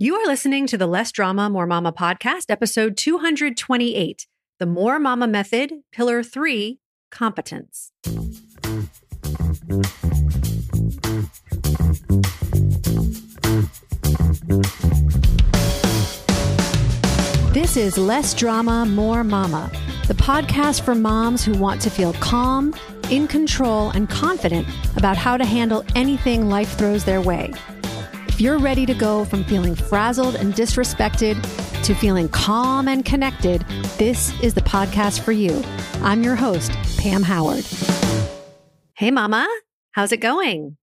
You are listening to the Less Drama, More Mama podcast, episode 228 The More Mama Method, Pillar 3 Competence. This is Less Drama, More Mama, the podcast for moms who want to feel calm, in control, and confident about how to handle anything life throws their way. If you're ready to go from feeling frazzled and disrespected to feeling calm and connected, this is the podcast for you. I'm your host, Pam Howard. Hey, Mama, how's it going?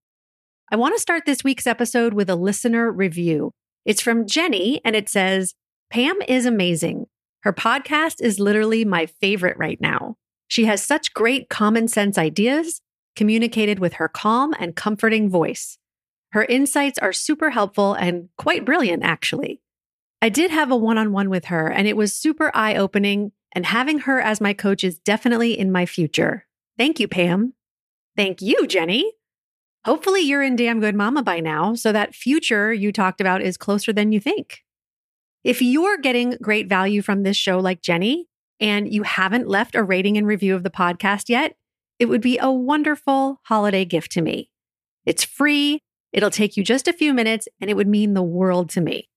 I want to start this week's episode with a listener review. It's from Jenny, and it says, Pam is amazing. Her podcast is literally my favorite right now. She has such great common sense ideas, communicated with her calm and comforting voice. Her insights are super helpful and quite brilliant, actually. I did have a one on one with her, and it was super eye opening, and having her as my coach is definitely in my future. Thank you, Pam. Thank you, Jenny. Hopefully, you're in Damn Good Mama by now, so that future you talked about is closer than you think. If you're getting great value from this show, like Jenny, and you haven't left a rating and review of the podcast yet, it would be a wonderful holiday gift to me. It's free It'll take you just a few minutes and it would mean the world to me.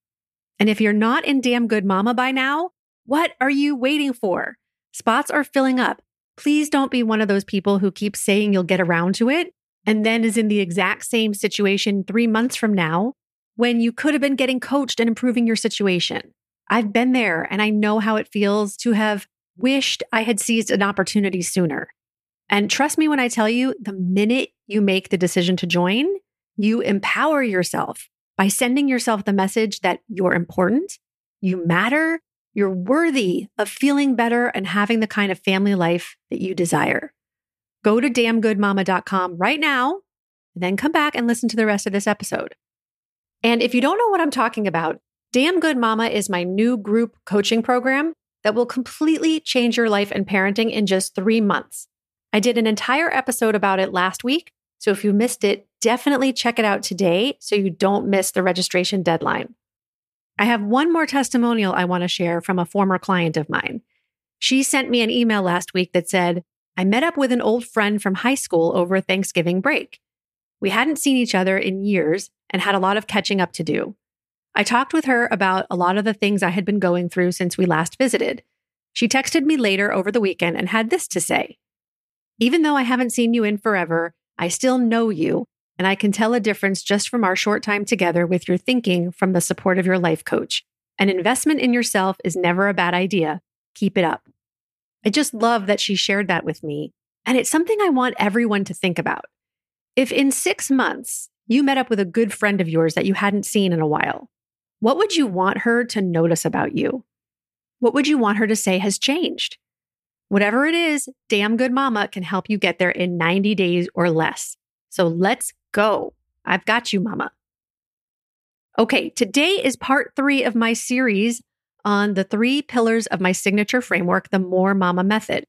And if you're not in Damn Good Mama by now, what are you waiting for? Spots are filling up. Please don't be one of those people who keeps saying you'll get around to it and then is in the exact same situation three months from now when you could have been getting coached and improving your situation. I've been there and I know how it feels to have wished I had seized an opportunity sooner. And trust me when I tell you, the minute you make the decision to join, you empower yourself by sending yourself the message that you're important, you matter, you're worthy of feeling better and having the kind of family life that you desire. Go to damngoodmama.com right now, and then come back and listen to the rest of this episode. And if you don't know what I'm talking about, Damn Good Mama is my new group coaching program that will completely change your life and parenting in just three months. I did an entire episode about it last week, so if you missed it, definitely check it out today so you don't miss the registration deadline. I have one more testimonial I want to share from a former client of mine. She sent me an email last week that said, I met up with an old friend from high school over Thanksgiving break. We hadn't seen each other in years and had a lot of catching up to do. I talked with her about a lot of the things I had been going through since we last visited. She texted me later over the weekend and had this to say Even though I haven't seen you in forever, I still know you, and I can tell a difference just from our short time together with your thinking from the support of your life coach. An investment in yourself is never a bad idea. Keep it up. I just love that she shared that with me. And it's something I want everyone to think about. If in six months you met up with a good friend of yours that you hadn't seen in a while, what would you want her to notice about you? What would you want her to say has changed? Whatever it is, Damn Good Mama can help you get there in 90 days or less. So let's go. I've got you, Mama. Okay, today is part three of my series on the three pillars of my signature framework, the More Mama Method.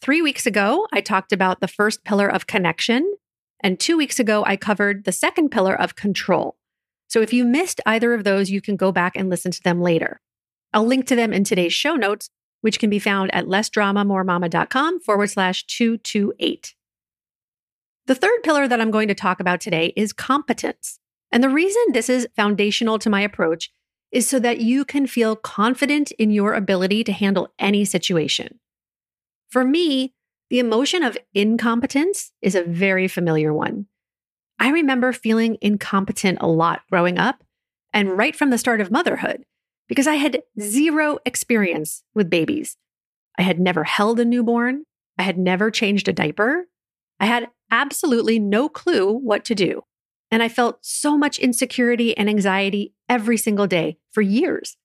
Three weeks ago, I talked about the first pillar of connection. And two weeks ago, I covered the second pillar of control. So if you missed either of those, you can go back and listen to them later. I'll link to them in today's show notes, which can be found at lessdramamoremama.com forward slash 228. The third pillar that I'm going to talk about today is competence. And the reason this is foundational to my approach is so that you can feel confident in your ability to handle any situation. For me, the emotion of incompetence is a very familiar one. I remember feeling incompetent a lot growing up and right from the start of motherhood because I had zero experience with babies. I had never held a newborn. I had never changed a diaper. I had absolutely no clue what to do. And I felt so much insecurity and anxiety every single day for years.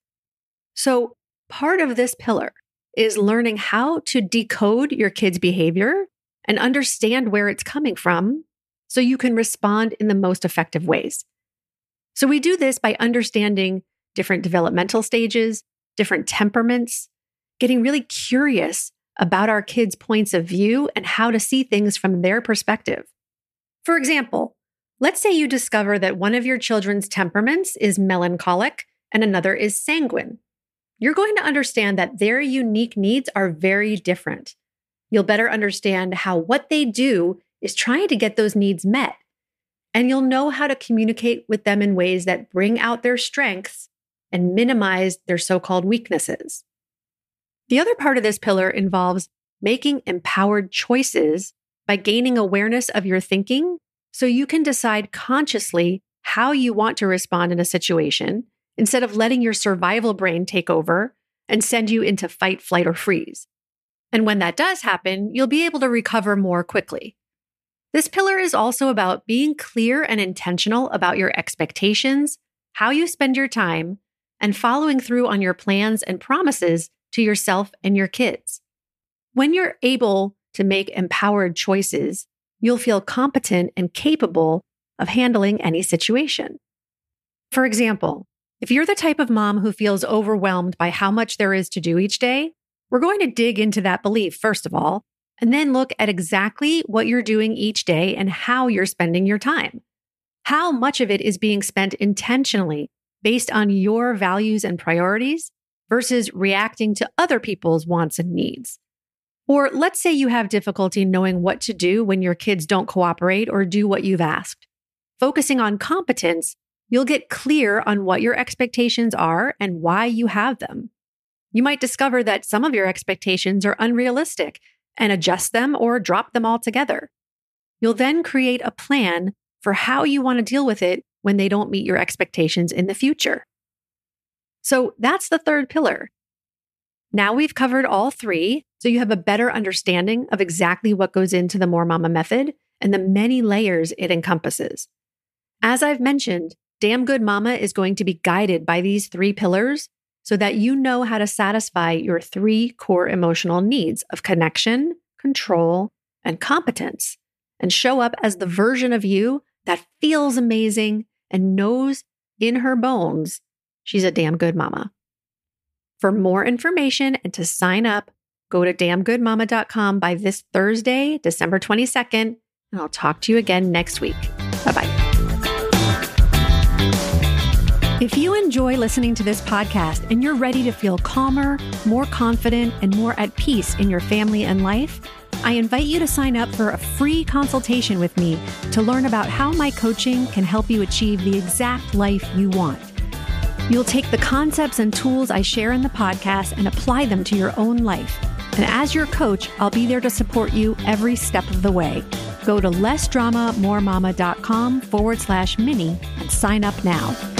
So, part of this pillar is learning how to decode your kid's behavior and understand where it's coming from so you can respond in the most effective ways. So, we do this by understanding different developmental stages, different temperaments, getting really curious about our kids' points of view and how to see things from their perspective. For example, Let's say you discover that one of your children's temperaments is melancholic and another is sanguine. You're going to understand that their unique needs are very different. You'll better understand how what they do is trying to get those needs met. And you'll know how to communicate with them in ways that bring out their strengths and minimize their so called weaknesses. The other part of this pillar involves making empowered choices by gaining awareness of your thinking so you can decide consciously how you want to respond in a situation instead of letting your survival brain take over and send you into fight, flight, or freeze. And when that does happen, you'll be able to recover more quickly. This pillar is also about being clear and intentional about your expectations, how you spend your time, and following through on your plans and promises to yourself and your kids. When you're able to make empowered choices, you'll feel competent and capable of handling any situation. For example, if you're the type of mom who feels overwhelmed by how much there is to do each day, we're going to dig into that belief, first of all, and then look at exactly what you're doing each day and how you're spending your time. How much of it is being spent intentionally based on your values and priorities versus reacting to other people's wants and needs. Or let's say you have difficulty knowing what to do when your kids don't cooperate or do what you've asked. Focusing on competence, you'll get clear on what your expectations are and why you have them. You might discover that some of your expectations are unrealistic and adjust them or drop them altogether. You'll then create a plan for how you want to deal with it when they don't meet your expectations in the future. So that's the third pillar. Now we've covered all three, so you have a better understanding of exactly what goes into the More Mama method and the many layers it encompasses. As I've mentioned, Damn Good Mama is going to be guided by these three pillars so that you know how to satisfy your three core emotional needs of connection, control, and competence, and show up as the version of you that feels amazing and knows in her bones she's a damn good mama. For more information and to sign up, go to damngoodmama.com by this Thursday, December 22nd, and I'll talk to you again next week. Bye bye. If you enjoy listening to this podcast and you're ready to feel calmer, more confident, and more at peace in your family and life, I invite you to sign up for a free consultation with me to learn about how my coaching can help you achieve the exact life you want. You'll take the concepts and tools I share in the podcast and apply them to your own life. And as your coach, I'll be there to support you every step of the way. Go to lessdramamoremama.com forward slash mini and sign up now.